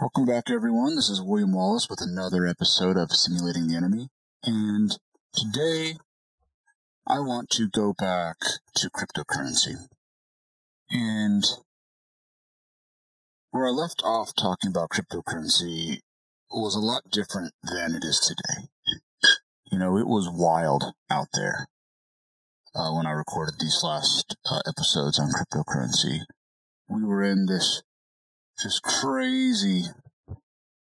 Welcome back, everyone. This is William Wallace with another episode of Simulating the Enemy. And today, I want to go back to cryptocurrency. And where I left off talking about cryptocurrency was a lot different than it is today. You know, it was wild out there uh, when I recorded these last uh, episodes on cryptocurrency. We were in this just crazy,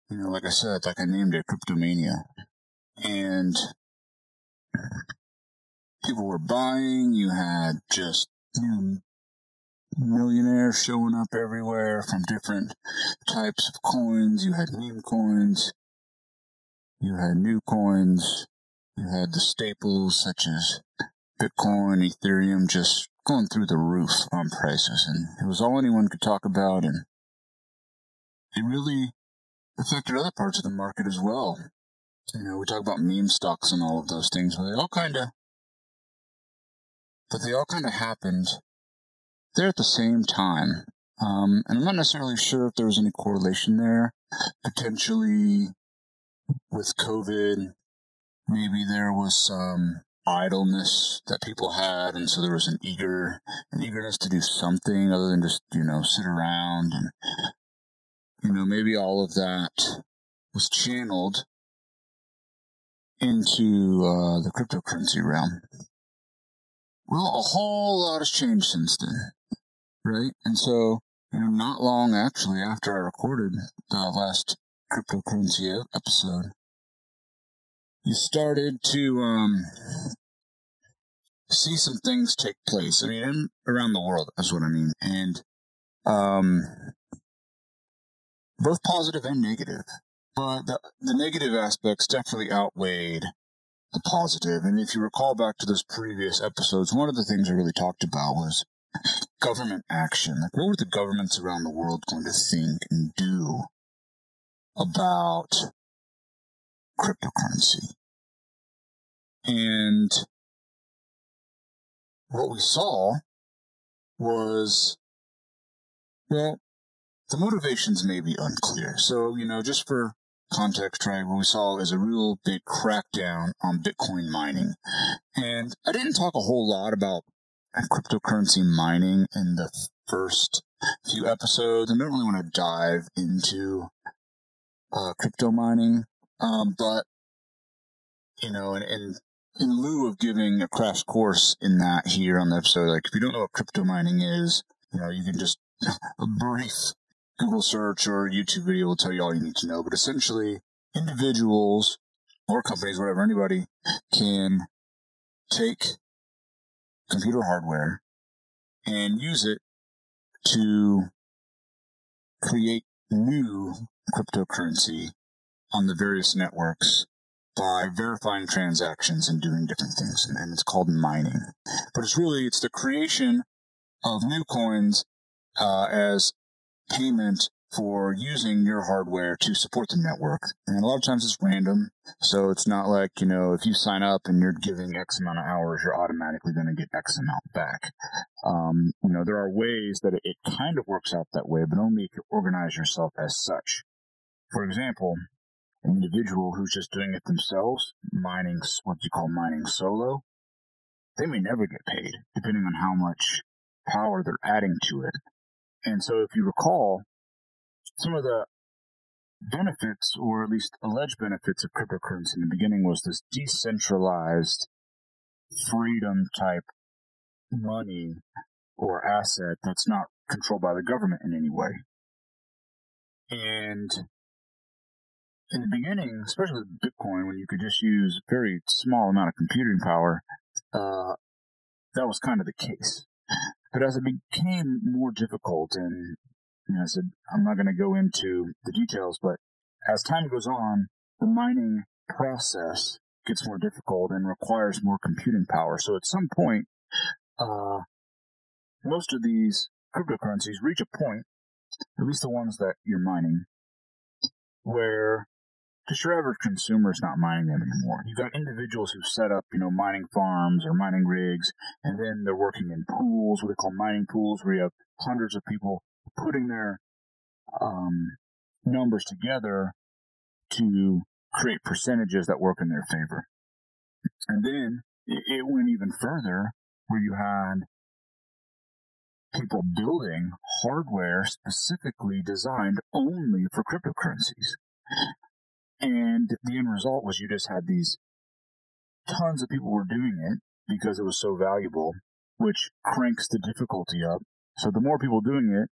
you know, like I said, like I named it Cryptomania. And people were buying, you had just, know, millionaires showing up everywhere from different types of coins. You had meme coins, you had new coins, you had the staples such as Bitcoin, Ethereum, just going through the roof on prices. And it was all anyone could talk about. And it really affected other parts of the market as well. You know, we talk about meme stocks and all of those things, but they all kind of, but they all kind of happened there at the same time. Um, and I'm not necessarily sure if there was any correlation there. Potentially with COVID, maybe there was some idleness that people had, and so there was an eager, an eagerness to do something other than just you know sit around and you know, maybe all of that was channeled into uh, the cryptocurrency realm. Well, a whole lot has changed since then, right? And so, you know, not long actually after I recorded the last cryptocurrency episode, you started to um, see some things take place. I mean, in, around the world, that's what I mean. And um, both positive and negative. But the, the negative aspects definitely outweighed the positive. And if you recall back to those previous episodes, one of the things I really talked about was government action. Like, what were the governments around the world going to think and do about cryptocurrency? And what we saw was, well, the motivations may be unclear. So, you know, just for context, right, what we saw is a real big crackdown on Bitcoin mining. And I didn't talk a whole lot about cryptocurrency mining in the first few episodes. I don't really want to dive into uh, crypto mining, um, but you know, and, and in lieu of giving a crash course in that here on the episode, like if you don't know what crypto mining is, you know, you can just a brief Google search or YouTube video will tell you all you need to know. But essentially, individuals or companies, whatever, anybody can take computer hardware and use it to create new cryptocurrency on the various networks by verifying transactions and doing different things. And it's called mining. But it's really, it's the creation of new coins uh, as payment for using your hardware to support the network. And a lot of times it's random. So it's not like, you know, if you sign up and you're giving X amount of hours, you're automatically going to get X amount back. Um, you know, there are ways that it kind of works out that way, but only if you organize yourself as such. For example, an individual who's just doing it themselves, mining, what you call mining solo, they may never get paid, depending on how much power they're adding to it. And so if you recall, some of the benefits, or at least alleged benefits of cryptocurrency in the beginning was this decentralized freedom type money or asset that's not controlled by the government in any way. And in the beginning, especially with Bitcoin, when you could just use a very small amount of computing power, uh, that was kind of the case. But as it became more difficult, and you know, I said, I'm not going to go into the details, but as time goes on, the mining process gets more difficult and requires more computing power. So at some point, uh, most of these cryptocurrencies reach a point, at least the ones that you're mining, where because your average consumer is not mining them anymore. You've got individuals who set up, you know, mining farms or mining rigs, and then they're working in pools, what they call mining pools, where you have hundreds of people putting their um, numbers together to create percentages that work in their favor. And then it went even further where you had people building hardware specifically designed only for cryptocurrencies. And the end result was you just had these tons of people were doing it because it was so valuable, which cranks the difficulty up. So the more people doing it,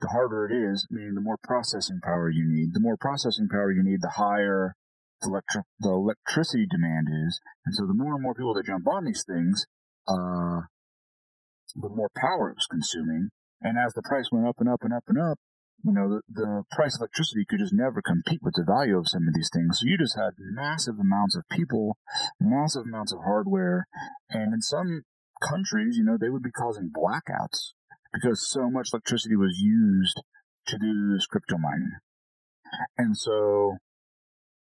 the harder it is, meaning the more processing power you need. The more processing power you need, the higher the, electric, the electricity demand is. And so the more and more people that jump on these things, uh, the more power it was consuming. And as the price went up and up and up and up, you know, the, the price of electricity could just never compete with the value of some of these things. So you just had massive amounts of people, massive amounts of hardware, and in some countries, you know, they would be causing blackouts because so much electricity was used to do this crypto mining. And so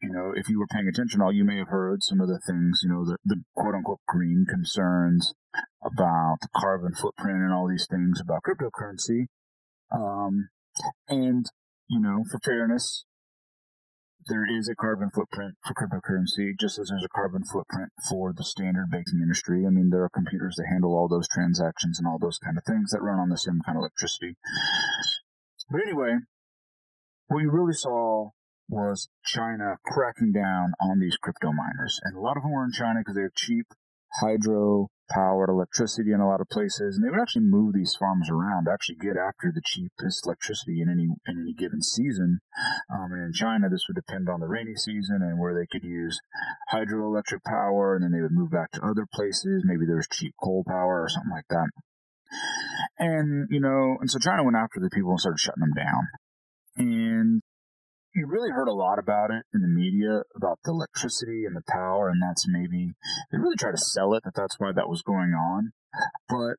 you know, if you were paying attention, all you may have heard some of the things, you know, the, the quote unquote green concerns about the carbon footprint and all these things about cryptocurrency. Um, and, you know, for fairness, there is a carbon footprint for cryptocurrency, just as there's a carbon footprint for the standard banking industry. I mean, there are computers that handle all those transactions and all those kind of things that run on the same kind of electricity. But anyway, what you really saw was China cracking down on these crypto miners. And a lot of them were in China because they're cheap hydro powered electricity in a lot of places. And they would actually move these farms around, actually get after the cheapest electricity in any, in any given season. Um, and in China, this would depend on the rainy season and where they could use hydroelectric power. And then they would move back to other places. Maybe there was cheap coal power or something like that. And, you know, and so China went after the people and started shutting them down. And you really heard a lot about it in the media about the electricity and the power, and that's maybe they really try to sell it that that's why that was going on. But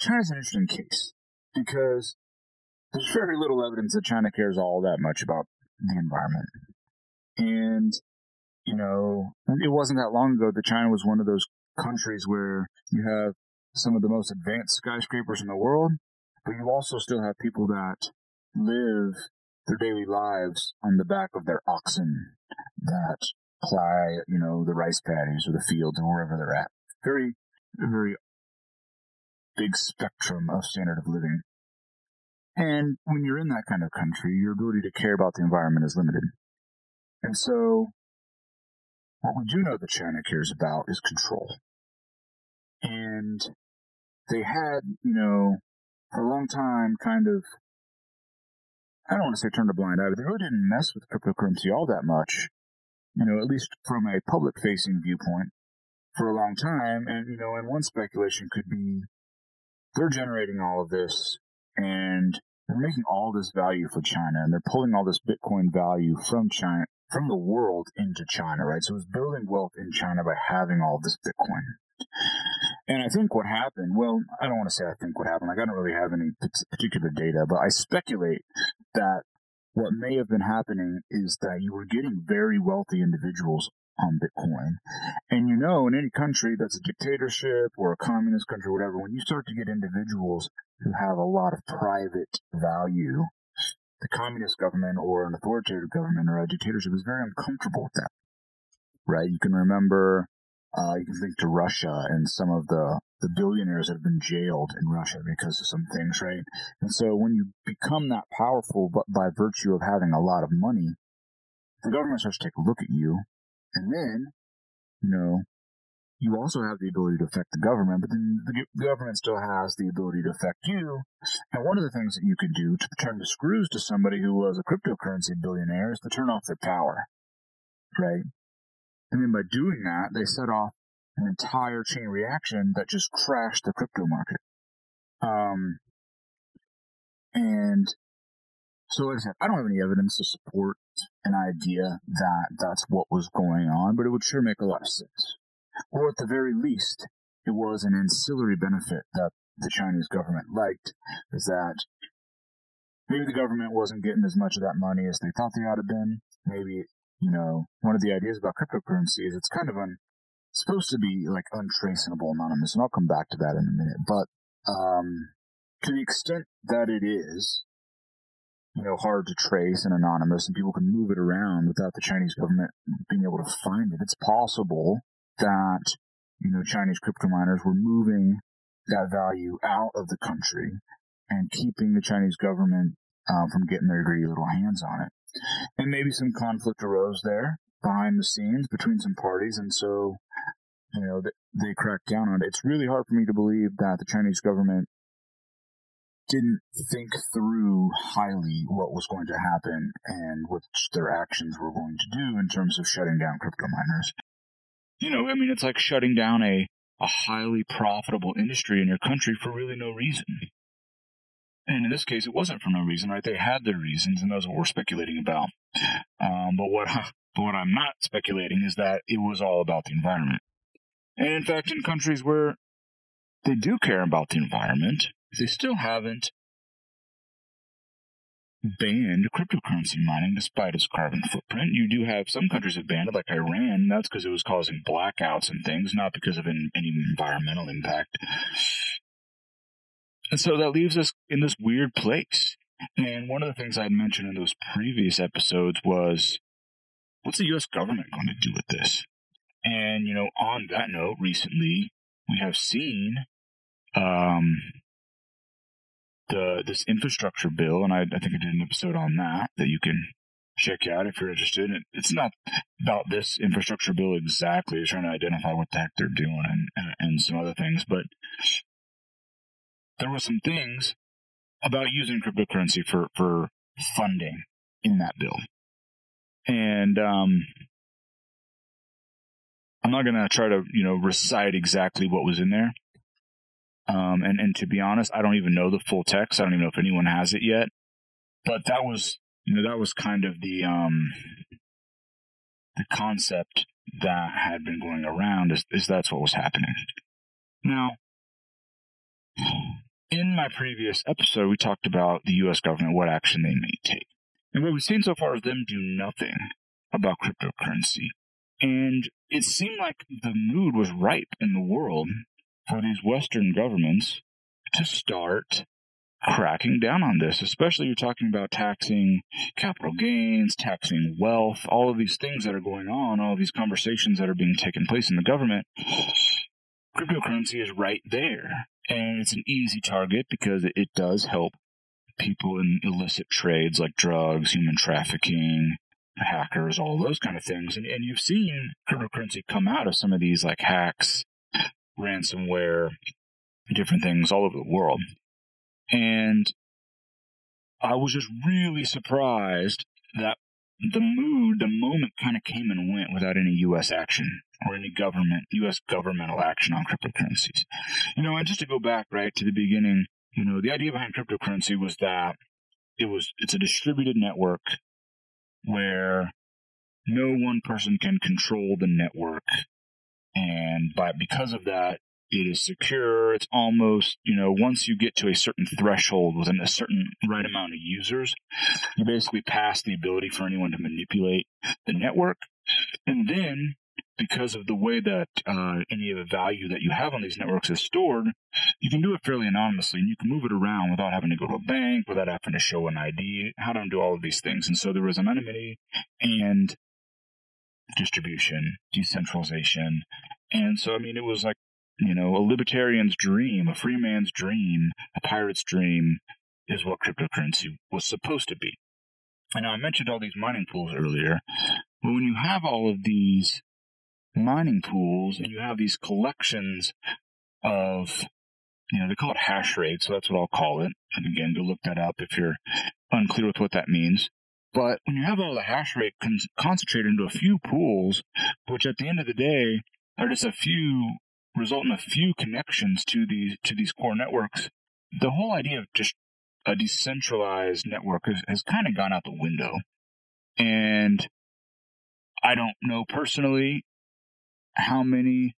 China's an interesting case because there's very little evidence that China cares all that much about the environment. And, you know, it wasn't that long ago that China was one of those countries where you have some of the most advanced skyscrapers in the world, but you also still have people that live their daily lives on the back of their oxen that ply, you know, the rice paddies or the fields or wherever they're at. Very, very big spectrum of standard of living. And when you're in that kind of country, your ability to care about the environment is limited. And so, what we do know that China cares about is control. And they had, you know, for a long time kind of I don't want to say turned a blind eye, but they really didn't mess with cryptocurrency all that much. You know, at least from a public facing viewpoint for a long time. And, you know, and one speculation could be they're generating all of this and they're making all this value for China and they're pulling all this Bitcoin value from China, from the world into China, right? So it's building wealth in China by having all this Bitcoin. And I think what happened, well, I don't want to say I think what happened. Like, I don't really have any particular data, but I speculate that what may have been happening is that you were getting very wealthy individuals on Bitcoin. And you know, in any country that's a dictatorship or a communist country, whatever, when you start to get individuals who have a lot of private value, the communist government or an authoritative government or a dictatorship is very uncomfortable with that. Right? You can remember uh, you can think to Russia and some of the, the billionaires that have been jailed in Russia because of some things, right? And so when you become that powerful, but by virtue of having a lot of money, the government starts to take a look at you. And then, you know, you also have the ability to affect the government, but then the government still has the ability to affect you. And one of the things that you could do to turn the screws to somebody who was a cryptocurrency billionaire is to turn off their power, right? And then by doing that, they set off an entire chain reaction that just crashed the crypto market. Um, and so, like I said, I don't have any evidence to support an idea that that's what was going on, but it would sure make a lot of sense. Or at the very least, it was an ancillary benefit that the Chinese government liked, is that maybe the government wasn't getting as much of that money as they thought they ought to have been. Maybe you know, one of the ideas about cryptocurrency is it's kind of un, supposed to be like untraceable anonymous, and I'll come back to that in a minute. But um, to the extent that it is, you know, hard to trace and anonymous, and people can move it around without the Chinese government being able to find it. It's possible that, you know, Chinese crypto miners were moving that value out of the country and keeping the Chinese government uh, from getting their greedy little hands on it. And maybe some conflict arose there behind the scenes between some parties, and so you know they, they cracked down on it. It's really hard for me to believe that the Chinese government didn't think through highly what was going to happen and what their actions were going to do in terms of shutting down crypto miners. You know, I mean, it's like shutting down a, a highly profitable industry in your country for really no reason. And in this case, it wasn't for no reason, right? They had their reasons, and those we're speculating about. Um, but what, but what I'm not speculating is that it was all about the environment. And in fact, in countries where they do care about the environment, they still haven't banned cryptocurrency mining despite its carbon footprint. You do have some countries have banned it, like Iran. That's because it was causing blackouts and things, not because of any environmental impact. And so that leaves us in this weird place. And one of the things I mentioned in those previous episodes was what's the US government going to do with this? And, you know, on that note, recently we have seen um, the this infrastructure bill, and I, I think I did an episode on that that you can check out if you're interested. It's not about this infrastructure bill exactly. It's trying to identify what the heck they're doing and, and, and some other things, but there were some things about using cryptocurrency for, for funding in that bill. And, um, I'm not going to try to, you know, recite exactly what was in there. Um, and, and to be honest, I don't even know the full text. I don't even know if anyone has it yet. But that was, you know, that was kind of the, um, the concept that had been going around is, is that's what was happening. Now, in my previous episode, we talked about the U.S. government, what action they may take. And what we've seen so far is them do nothing about cryptocurrency. And it seemed like the mood was ripe in the world for these Western governments to start cracking down on this, especially you're talking about taxing capital gains, taxing wealth, all of these things that are going on, all these conversations that are being taken place in the government. Cryptocurrency is right there. And it's an easy target because it does help people in illicit trades like drugs, human trafficking, hackers, all those kind of things. And, and you've seen cryptocurrency come out of some of these like hacks ransomware, different things all over the world. And I was just really surprised that the mood, the moment kind of came and went without any U.S. action or any government, U.S. governmental action on cryptocurrencies. You know, and just to go back right to the beginning, you know, the idea behind cryptocurrency was that it was, it's a distributed network where no one person can control the network and by because of that, it is secure. It's almost, you know, once you get to a certain threshold within a certain right amount of users, you basically pass the ability for anyone to manipulate the network. And then, because of the way that uh, any of the value that you have on these networks is stored, you can do it fairly anonymously and you can move it around without having to go to a bank, without having to show an ID, how to do all of these things. And so there was anonymity and distribution, decentralization. And so, I mean, it was like, you know, a libertarian's dream, a free man's dream, a pirate's dream is what cryptocurrency was supposed to be. And I mentioned all these mining pools earlier. But when you have all of these mining pools and you have these collections of, you know, they call it hash rate, so that's what I'll call it. And again, go look that up if you're unclear with what that means. But when you have all the hash rate con- concentrated into a few pools, which at the end of the day are just a few result in a few connections to these to these core networks, the whole idea of just a decentralized network has, has kind of gone out the window. And I don't know personally how many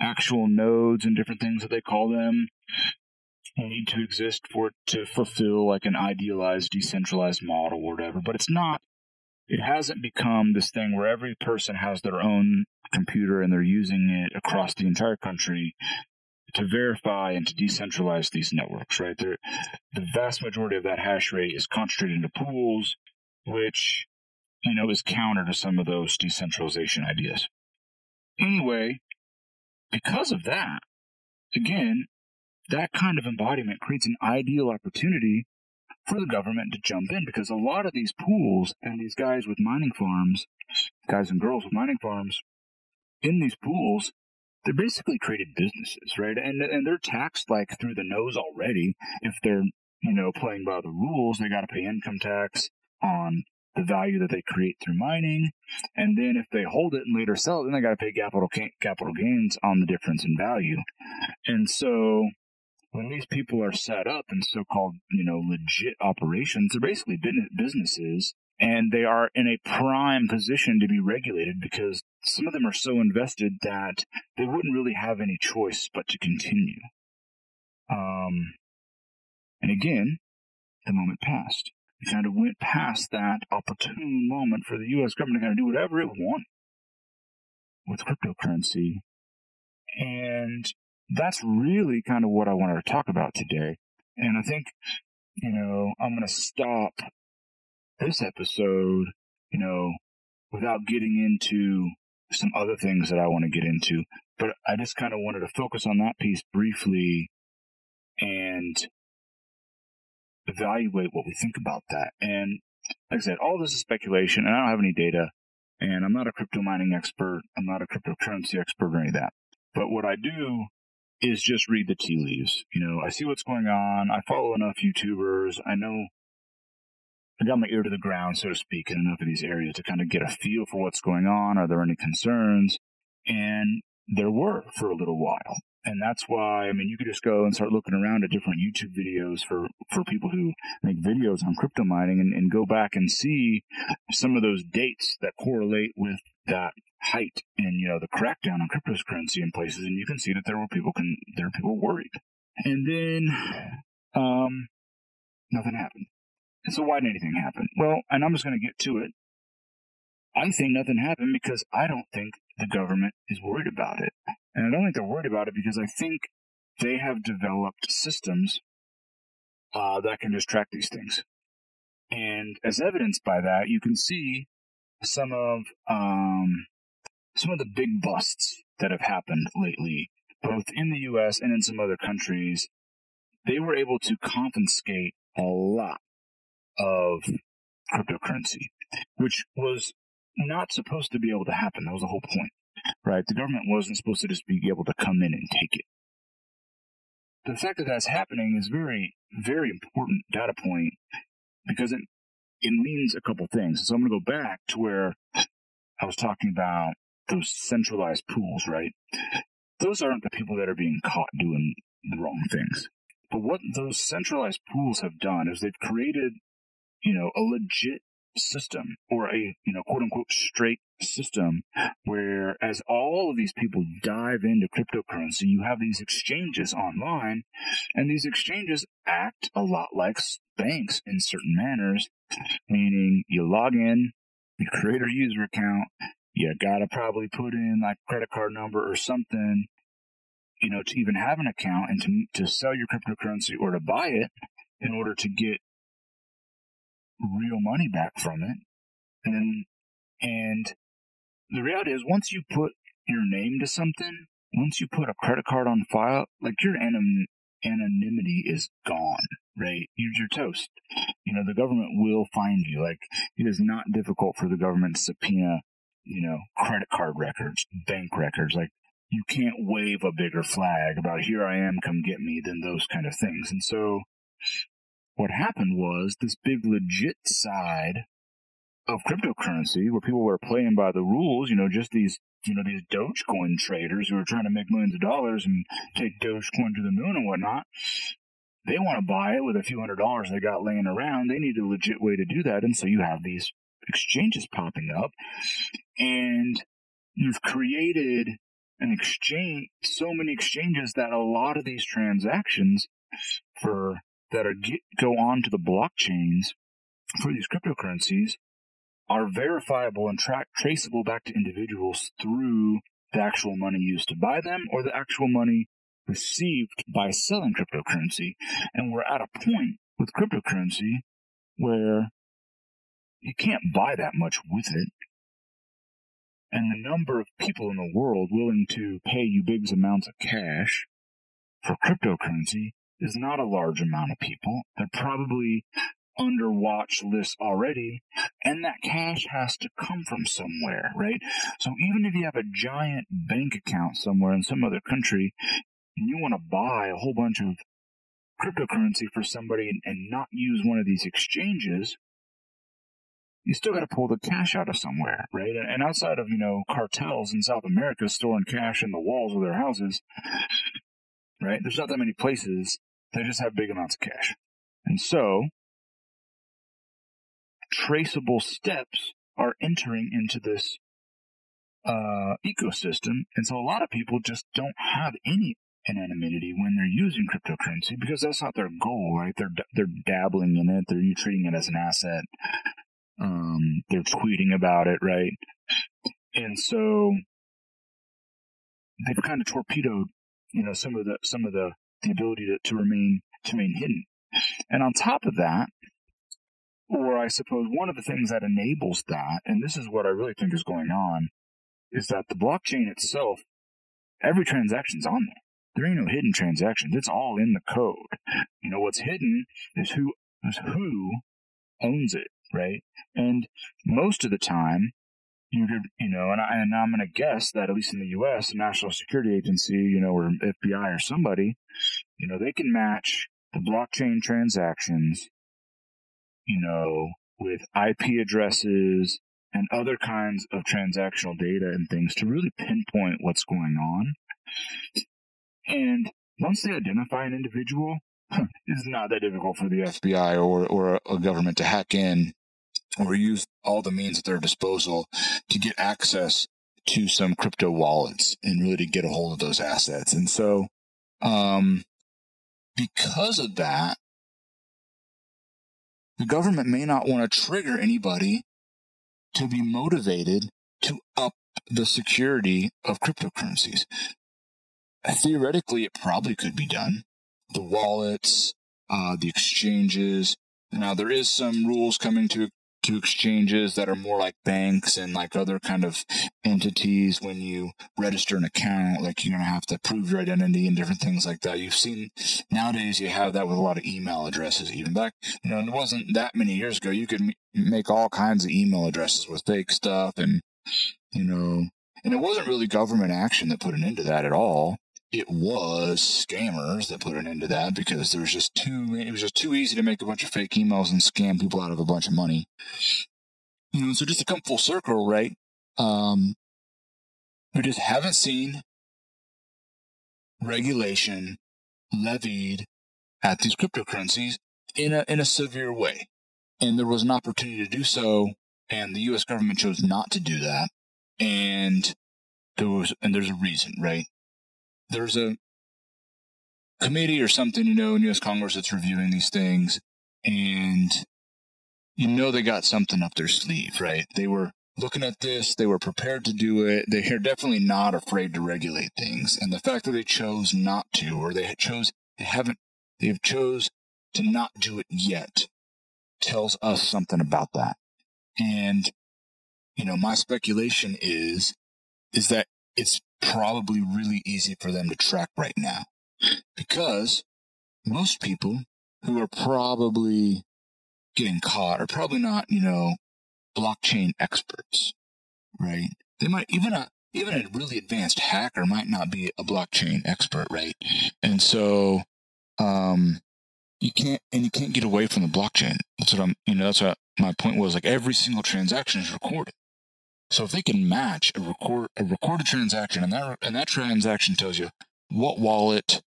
actual nodes and different things that they call them need to exist for it to fulfill like an idealized decentralized model or whatever. But it's not, it hasn't become this thing where every person has their own computer and they're using it across the entire country to verify and to decentralize these networks, right? They're, the vast majority of that hash rate is concentrated into pools, which, you know, is counter to some of those decentralization ideas. Anyway, because of that, again, that kind of embodiment creates an ideal opportunity for the government to jump in because a lot of these pools and these guys with mining farms, guys and girls with mining farms, in these pools, they're basically created businesses, right? And and they're taxed like through the nose already. If they're you know playing by the rules, they got to pay income tax on the value that they create through mining, and then if they hold it and later sell it, then they got to pay capital capital gains on the difference in value. And so when these people are set up in so-called you know legit operations, they're basically businesses and they are in a prime position to be regulated because some of them are so invested that they wouldn't really have any choice but to continue. Um, and again, the moment passed. We kind of went past that opportune moment for the U.S. government to kind of do whatever it wanted with cryptocurrency. And that's really kind of what I wanted to talk about today. And I think, you know, I'm going to stop this episode, you know, without getting into some other things that I want to get into. But I just kind of wanted to focus on that piece briefly and evaluate what we think about that. And like I said, all this is speculation, and I don't have any data, and I'm not a crypto mining expert, I'm not a cryptocurrency expert or any of that. But what I do is just read the tea leaves. You know, I see what's going on. I follow enough YouTubers. I know I got my ear to the ground, so to speak, in enough of these areas to kind of get a feel for what's going on. Are there any concerns? And there were for a little while. And that's why, I mean, you could just go and start looking around at different YouTube videos for, for people who make videos on crypto mining and, and go back and see some of those dates that correlate with that height and, you know, the crackdown on cryptocurrency in places. And you can see that there were people can, there were people worried. And then, um, nothing happened. And so why did anything happen? Well, and I'm just going to get to it. I think nothing happened because I don't think the government is worried about it. And I don't think they're worried about it because I think they have developed systems uh, that can just track these things. And as evidenced by that, you can see some of um, some of the big busts that have happened lately, both in the U.S. and in some other countries. They were able to confiscate a lot of cryptocurrency, which was not supposed to be able to happen. That was the whole point, right? The government wasn't supposed to just be able to come in and take it. The fact that that's happening is very, very important data point because it, it means a couple things. So I'm going to go back to where I was talking about those centralized pools, right? Those aren't the people that are being caught doing the wrong things. But what those centralized pools have done is they've created you know, a legit system or a, you know, quote unquote straight system where as all of these people dive into cryptocurrency, you have these exchanges online and these exchanges act a lot like banks in certain manners, meaning you log in, you create a user account, you gotta probably put in like credit card number or something, you know, to even have an account and to, to sell your cryptocurrency or to buy it in order to get real money back from it. And and the reality is once you put your name to something, once you put a credit card on file, like your anim- anonymity is gone, right? You're, you're toast. You know, the government will find you. Like, it is not difficult for the government to subpoena, you know, credit card records, bank records. Like, you can't wave a bigger flag about here I am, come get me than those kind of things. And so what happened was this big legit side of cryptocurrency where people were playing by the rules, you know, just these, you know, these Dogecoin traders who are trying to make millions of dollars and take Dogecoin to the moon and whatnot. They want to buy it with a few hundred dollars they got laying around. They need a legit way to do that. And so you have these exchanges popping up and you've created an exchange, so many exchanges that a lot of these transactions for that are get, go on to the blockchains for these cryptocurrencies are verifiable and tra- traceable back to individuals through the actual money used to buy them or the actual money received by selling cryptocurrency. And we're at a point with cryptocurrency where you can't buy that much with it. And the number of people in the world willing to pay you big amounts of cash for cryptocurrency is not a large amount of people. They're probably under watch lists already, and that cash has to come from somewhere, right? So even if you have a giant bank account somewhere in some other country, and you want to buy a whole bunch of cryptocurrency for somebody and, and not use one of these exchanges, you still got to pull the cash out of somewhere, right? And outside of, you know, cartels in South America storing cash in the walls of their houses, right? There's not that many places that just have big amounts of cash. And so, traceable steps are entering into this uh, ecosystem. And so a lot of people just don't have any anonymity when they're using cryptocurrency because that's not their goal, right? They're, they're dabbling in it. They're treating it as an asset. Um, they're tweeting about it, right? And so they've kind of torpedoed, you know, some of the, some of the, the ability to, to remain, to remain hidden. And on top of that, or I suppose one of the things that enables that, and this is what I really think is going on, is that the blockchain itself, every transaction's on there. There ain't no hidden transactions. It's all in the code. You know, what's hidden is who, is who owns it right? And most of the time, you could, you know, and, I, and I'm going to guess that at least in the U.S., the National Security Agency, you know, or FBI or somebody, you know, they can match the blockchain transactions, you know, with IP addresses and other kinds of transactional data and things to really pinpoint what's going on. And once they identify an individual, it's not that difficult for the FBI or, or a government to hack in or use all the means at their disposal to get access to some crypto wallets and really to get a hold of those assets. And so, um, because of that, the government may not want to trigger anybody to be motivated to up the security of cryptocurrencies. Theoretically, it probably could be done. The wallets, uh, the exchanges. Now, there is some rules coming to to exchanges that are more like banks and like other kind of entities when you register an account like you're to have to prove your identity and different things like that you've seen nowadays you have that with a lot of email addresses even back you know it wasn't that many years ago you could m- make all kinds of email addresses with fake stuff and you know and it wasn't really government action that put an end to that at all it was scammers that put an end to that because there was just too it was just too easy to make a bunch of fake emails and scam people out of a bunch of money. You know, so just to come full circle, right? Um, we just haven't seen regulation levied at these cryptocurrencies in a in a severe way, and there was an opportunity to do so, and the U.S. government chose not to do that, and there was and there's a reason, right? There's a committee or something, you know, in U.S. Congress that's reviewing these things, and you know they got something up their sleeve, right? They were looking at this, they were prepared to do it. They're definitely not afraid to regulate things, and the fact that they chose not to, or they chose, they haven't, they've chose to not do it yet, tells us something about that. And you know, my speculation is is that it's probably really easy for them to track right now because most people who are probably getting caught are probably not, you know, blockchain experts, right? They might even a even a really advanced hacker might not be a blockchain expert, right? And so, um, you can't and you can't get away from the blockchain. That's what I'm, you know, that's what my point was. Like every single transaction is recorded. So if they can match a record a recorded transaction and that and that transaction tells you what wallet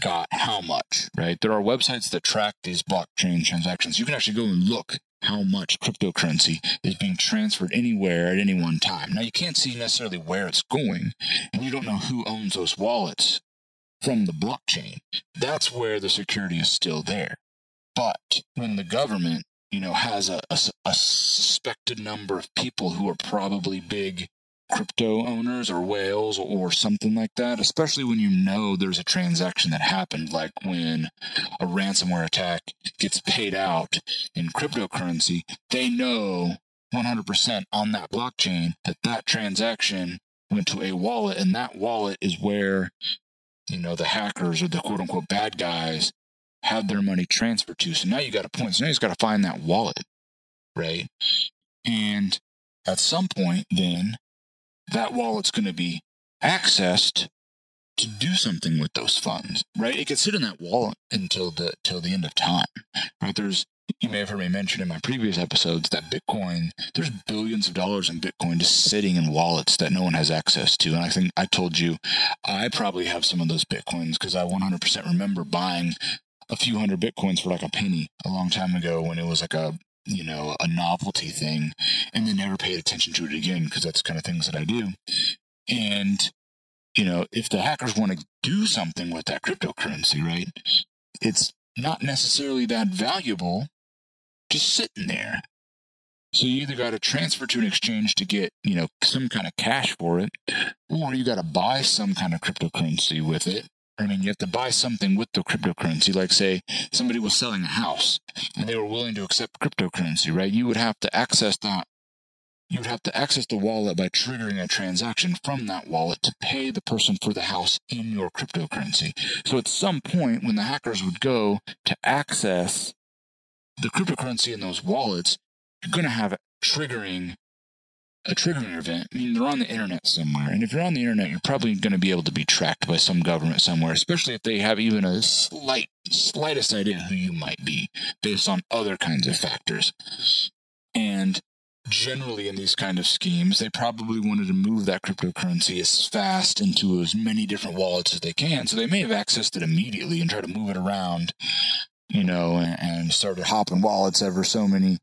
got how much, right? There are websites that track these blockchain transactions. You can actually go and look how much cryptocurrency is being transferred anywhere at any one time. Now you can't see necessarily where it's going, and you don't know who owns those wallets from the blockchain. That's where the security is still there. But when the government you know, has a, a, a, suspected number of people who are probably big crypto owners or whales or something like that, especially when you know there's a transaction that happened, like when a ransomware attack gets paid out in cryptocurrency, they know 100% on that blockchain that that transaction went to a wallet and that wallet is where you know the hackers or the quote unquote bad guys have their money transferred to so now you got a point so now just got to find that wallet right and at some point then that wallet's going to be accessed to do something with those funds, right? It could sit in that wallet until the till the end of time, right? There's you may have heard me mention in my previous episodes that Bitcoin, there's billions of dollars in Bitcoin just sitting in wallets that no one has access to. And I think I told you I probably have some of those Bitcoins because I 100% remember buying a few hundred Bitcoins for like a penny a long time ago when it was like a, you know, a novelty thing and then never paid attention to it again because that's kind of things that I do. And, you know, if the hackers want to do something with that cryptocurrency, right, it's not necessarily that valuable just sitting there. So you either got to transfer to an exchange to get, you know, some kind of cash for it, or you got to buy some kind of cryptocurrency with it. I mean, you have to buy something with the cryptocurrency. Like, say, somebody was selling a house and they were willing to accept cryptocurrency, right? You would have to access that. You would have to access the wallet by triggering a transaction from that wallet to pay the person for the house in your cryptocurrency. So at some point, when the hackers would go to access the cryptocurrency in those wallets, you're going to have triggering a triggering event. I mean, they're on the internet somewhere. And if you're on the internet, you're probably going to be able to be tracked by some government somewhere, especially if they have even a slight, slightest idea who you might be based on other kinds of factors. And generally in these kind of schemes, they probably wanted to move that cryptocurrency as fast into as many different wallets as they can. So they may have accessed it immediately and tried to move it around you know, and, and started hopping wallets every so many,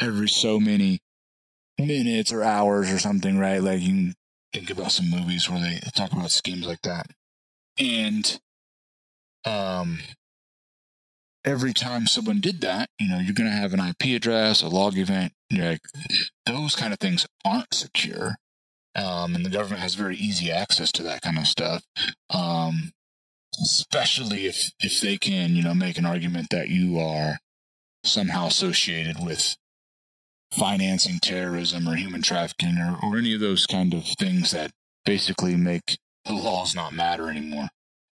every so many minutes or hours or something, right? Like you can think about some movies where they talk about schemes like that. And, um, every time someone did that, you know, you're to have an IP address, a log event. Like, those kind of things aren't secure. Um, and the government has very easy access to that kind of stuff. Um, especially if if they can, you know, make an argument that you are somehow associated with financing terrorism or human trafficking or, or any of those kind of things that basically make the laws not matter anymore.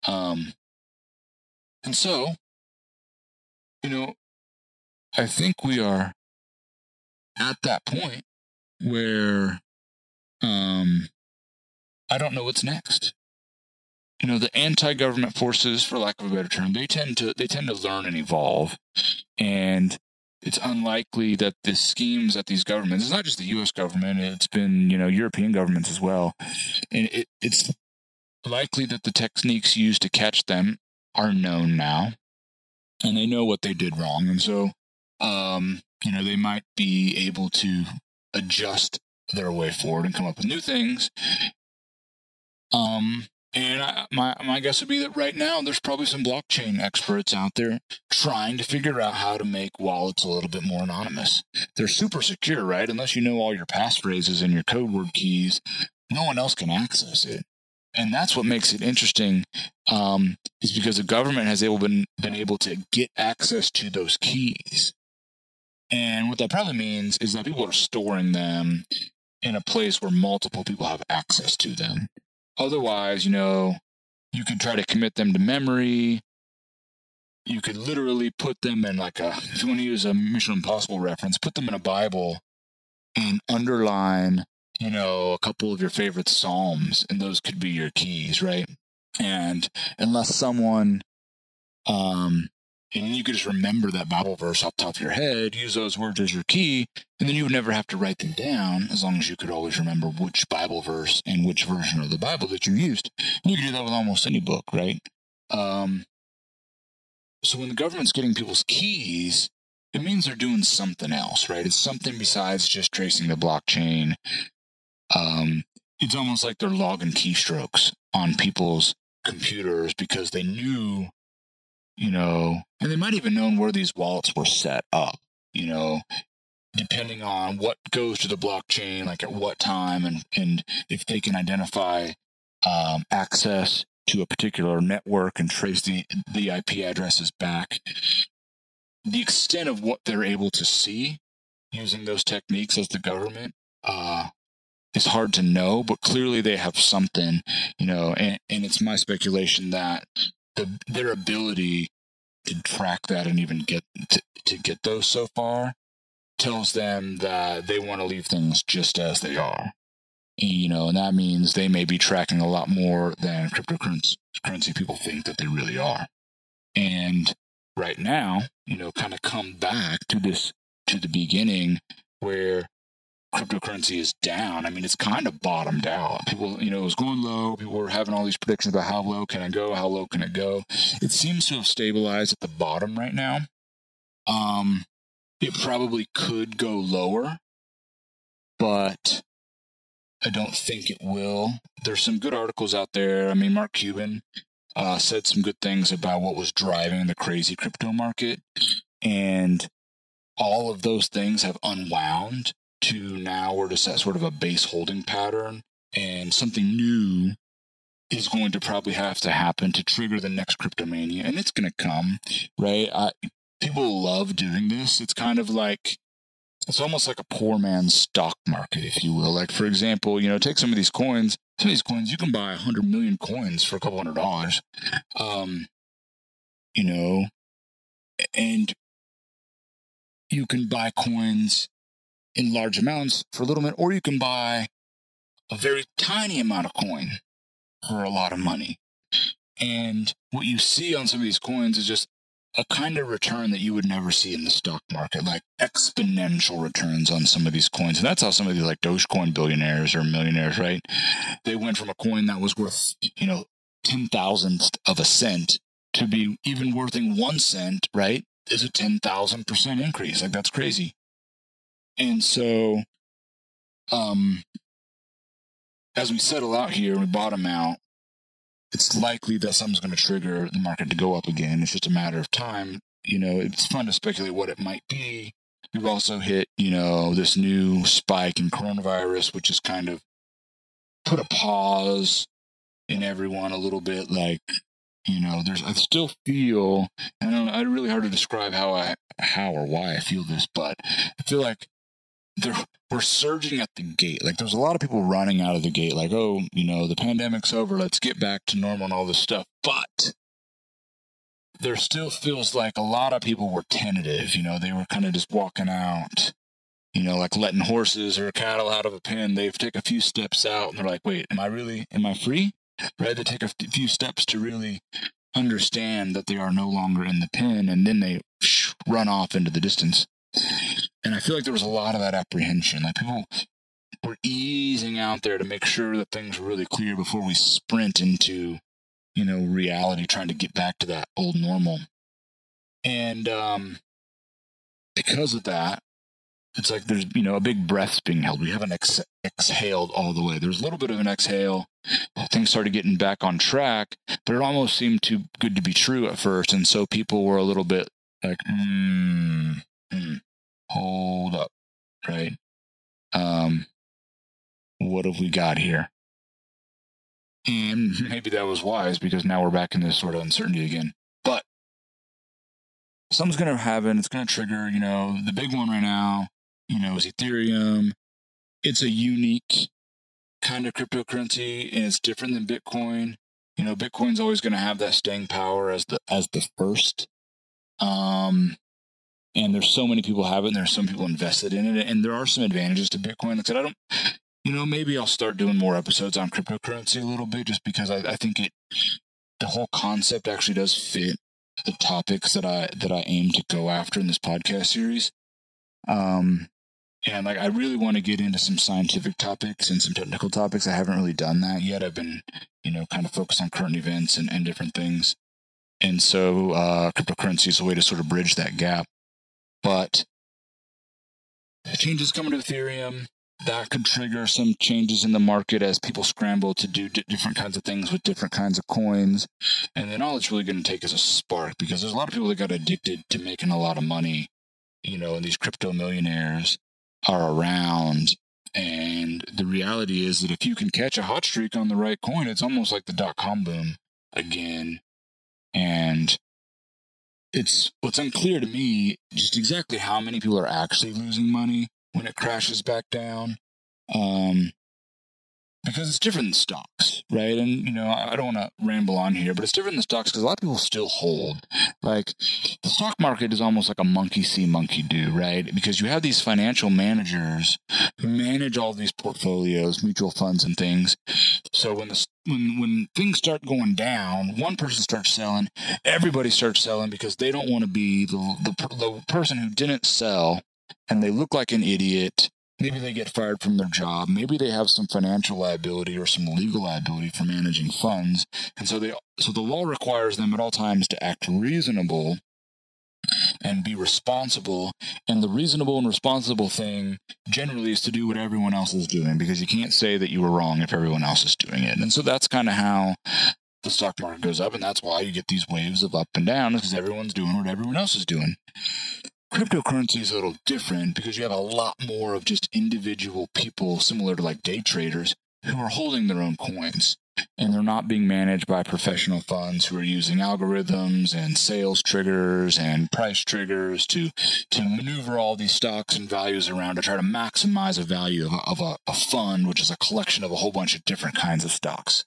Um, and so, you know, I think we are at that point where um, I don't know what's next you know the anti-government forces for lack of a better term they tend to they tend to learn and evolve and it's unlikely that the schemes that these governments it's not just the us government it's been you know european governments as well. And it, it's likely that the techniques used to catch them are known now and they know what they did wrong. And so um you know they might be able to adjust their way forward and come up with new things. Um and I, my my guess would be that right now there's probably some blockchain experts out there trying to figure out how to make wallets a little bit more anonymous. They're super secure, right? Unless you know all your passphrases and your code word keys, no one else can access it. And that's what makes it interesting, um, is because the government has able been been able to get access to those keys. And what that probably means is that people are storing them in a place where multiple people have access to them. Otherwise, you know, you could try to commit them to memory. You could literally put them in like a, if you want to use a Mission Impossible reference, put them in a Bible and underline, you know, a couple of your favorite Psalms, and those could be your keys, right? And unless someone um, and you could just remember that Bible verse off the top of your head, use those words as your key, and then you would never have to write them down as long as you could always remember which Bible verse and which version of the Bible that you used. And you can do that with almost any book, right? Um, so when the government's getting people's keys, it means they're doing something else, right? It's something besides just tracing the blockchain. Um, it's almost like they're logging keystrokes on people's computers because they knew you know, and they might even known where these wallets were set up. You know, depending on what goes to the blockchain, like at what time, and and if they can identify um, access to a particular network and trace the the IP addresses back, the extent of what they're able to see using those techniques as the government uh, is hard to know, but clearly they have something, you know, and, and it's my speculation that the, their ability to track that and even get to, to get those so far tells them that they want to leave things just as they are. You know, and that means they may be tracking a lot more than cryptocurrency people think that they really are. And right now, you know, kind of come back to this, to the beginning where cryptocurrency is down. I mean, it's kind of bottomed out. People, you know, it was going low. People were having all these predictions about how low can it go? How low can it go? It seems to have stabilized at the bottom right now. Um, it probably could go lower, but I don't think it will. There's some good articles out there. I mean, Mark Cuban uh, said some good things about what was driving the crazy crypto market. And all of those things have unwound to now we're just at sort of a base holding pattern and something new is going to probably have to happen to trigger the next cryptomania and it's going to come right? I, people love doing this. It's kind of like it's almost like a poor man's stock market if you will. Like for example you know take some of these coins. Some of these coins you can buy 100 million coins for a couple hundred dollars um you know and you can buy coins in large amounts for a little bit, or you can buy a very tiny amount of coin for a lot of money. And what you see on some of these coins is just a kind of return that you would never see in the stock market, like exponential returns on some of these coins. And that's how some of these like Dogecoin billionaires or millionaires, right? They went from a coin that was worth, you know, 10 thousandths of a cent to be even worth one cent, right? Is a 10,000% increase. Like that's crazy. And so, um, as we settle out here and we bottom out, it's likely that something's going to trigger the market to go up again. It's just a matter of time. You know, it's fun to speculate what it might be. We've also hit, you know, this new spike in coronavirus, which has kind of put a pause in everyone a little bit. Like, you know, there's, I still feel, and I don't, know, it's really hard to describe how I, how or why I feel this, but I feel like we're surging at the gate. Like there's a lot of people running out of the gate, like, oh, you know, the pandemic's over, let's get back to normal and all this stuff. But there still feels like a lot of people were tentative, you know, they were kind of just walking out, you know, like letting horses or cattle out of a pen. They've taken a few steps out and they're like, wait, am I really am I free? Right? They take a few steps to really understand that they are no longer in the pen and then they run off into the distance. And I feel like there was a lot of that apprehension. Like people were easing out there to make sure that things were really clear before we sprint into, you know, reality, trying to get back to that old normal. And um, because of that, it's like there's, you know, a big breath's being held. We haven't ex- exhaled all the way. There's a little bit of an exhale. Things started getting back on track, but it almost seemed too good to be true at first. And so people were a little bit like, hmm hold up, right? Um, what have we got here? And maybe that was wise because now we're back in this sort of uncertainty again. But something's going to happen. It's going to trigger, you know, the big one right now, you know, is Ethereum. It's a unique kind of cryptocurrency and it's different than Bitcoin. You know, Bitcoin's always going to have that staying power as the, as the first. Um, and there's so many people have it and there's some people invested in it and there are some advantages to bitcoin. Like i said i don't you know maybe i'll start doing more episodes on cryptocurrency a little bit just because i, I think it the whole concept actually does fit the topics that i that i aim to go after in this podcast series. Um and like i really want to get into some scientific topics and some technical topics. I haven't really done that yet. I've been you know kind of focused on current events and, and different things. And so uh, cryptocurrency is a way to sort of bridge that gap but changes coming to Ethereum that could trigger some changes in the market as people scramble to do d- different kinds of things with different kinds of coins. And then all it's really going to take is a spark because there's a lot of people that got addicted to making a lot of money, you know, and these crypto millionaires are around. And the reality is that if you can catch a hot streak on the right coin, it's almost like the dot com boom again. And it's what's unclear to me just exactly how many people are actually losing money when it crashes back down. Um, because it's different than stocks, right? And, you know, I don't want to ramble on here, but it's different than stocks because a lot of people still hold. Like, the stock market is almost like a monkey see, monkey do, right? Because you have these financial managers who manage all these portfolios, mutual funds, and things. So when the when when things start going down, one person starts selling, everybody starts selling because they don't want to be the, the the person who didn't sell and they look like an idiot Maybe they get fired from their job. Maybe they have some financial liability or some legal liability for managing funds. And so they, so the law requires them at all times to act reasonable and be responsible. And the reasonable and responsible thing generally is to do what everyone else is doing because you can't say that you were wrong if everyone else is doing it. And so that's kind of how the stock market goes up. And that's why you get these waves of up and down because everyone's doing what everyone else is doing cryptocurrency is a little different because you have a lot more of just individual people, similar to like day traders, who are holding their own coins. And they're not being managed by professional funds who are using algorithms and sales triggers and price triggers to to maneuver all these stocks and values around to try to maximize the value of, of a, a fund, which is a collection of a whole bunch of different kinds of stocks.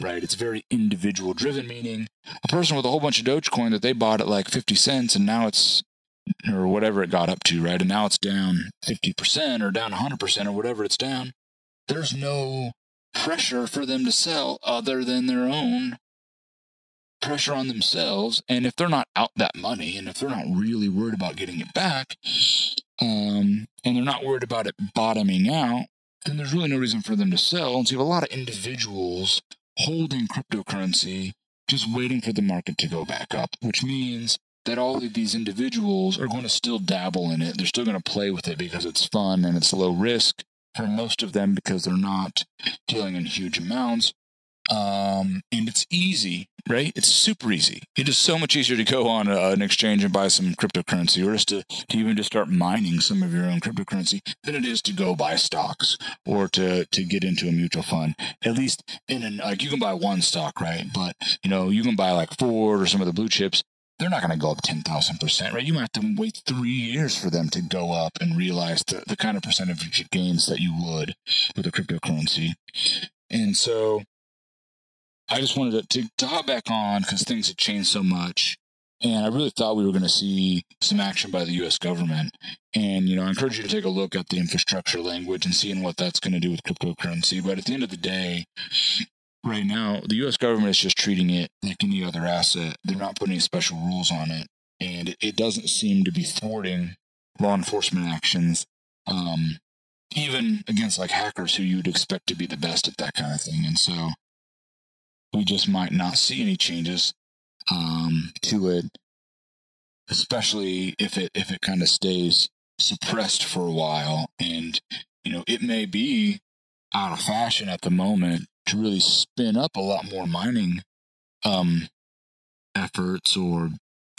Right? It's very individual driven, meaning a person with a whole bunch of Dogecoin that they bought at like 50 cents and now it's or whatever it got up to, right? And now it's down 50% or down 100% or whatever it's down. There's no pressure for them to sell other than their own pressure on themselves. And if they're not out that money and if they're not really worried about getting it back, um, and they're not worried about it bottoming out, then there's really no reason for them to sell. And so you have a lot of individuals holding cryptocurrency just waiting for the market to go back up, which means that all of these individuals are going to still dabble in it. They're still going to play with it because it's fun and it's low risk for most of them because they're not dealing in huge amounts. Um, and it's easy, right? It's super easy. It is so much easier to go on a, an exchange and buy some cryptocurrency or just to, to even just start mining some of your own cryptocurrency than it is to go buy stocks or to, to get into a mutual fund. At least in an, like you can buy one stock, right? But you know, you can buy like Ford or some of the blue chips they're not going to go up 10,000%, right? You might have to wait three years for them to go up and realize the, the kind of percentage gains that you would with a cryptocurrency. And so I just wanted to, to, to hop back on because things had changed so much. And I really thought we were going to see some action by the U.S. government. And, you know, I encourage you to take a look at the infrastructure language and seeing what that's going to do with cryptocurrency. But at the end of the day, right now, the U.S. government is just treating it like any other asset. They're not putting special rules on it, and it, it doesn't seem to be thwarting law enforcement actions, um, even against like hackers who you'd expect to be the best at that kind of thing. And so, we just might not see any changes um, to it, especially if it if it kind of stays suppressed for a while. And you know, it may be out of fashion at the moment to really spin up a lot more mining um, efforts or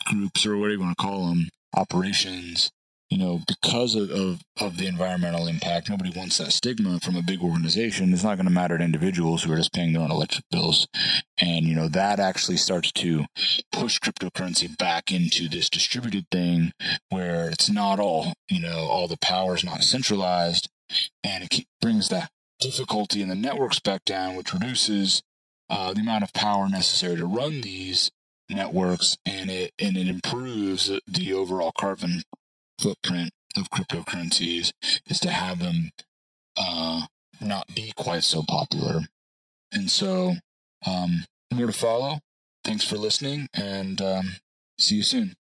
groups or whatever you want to call them, operations. You know, because of, of, of the environmental impact, nobody wants that stigma from a big organization. It's not going to matter to individuals who are just paying their own electric bills. And, you know, that actually starts to push cryptocurrency back into this distributed thing where it's not all, you know, all the power is not centralized and it brings that difficulty in the networks back down, which reduces uh, the amount of power necessary to run these networks, and it and it improves the overall carbon footprint of cryptocurrencies. Is to have them uh, not be quite so popular, and so um, more to follow. Thanks for listening, and um, see you soon.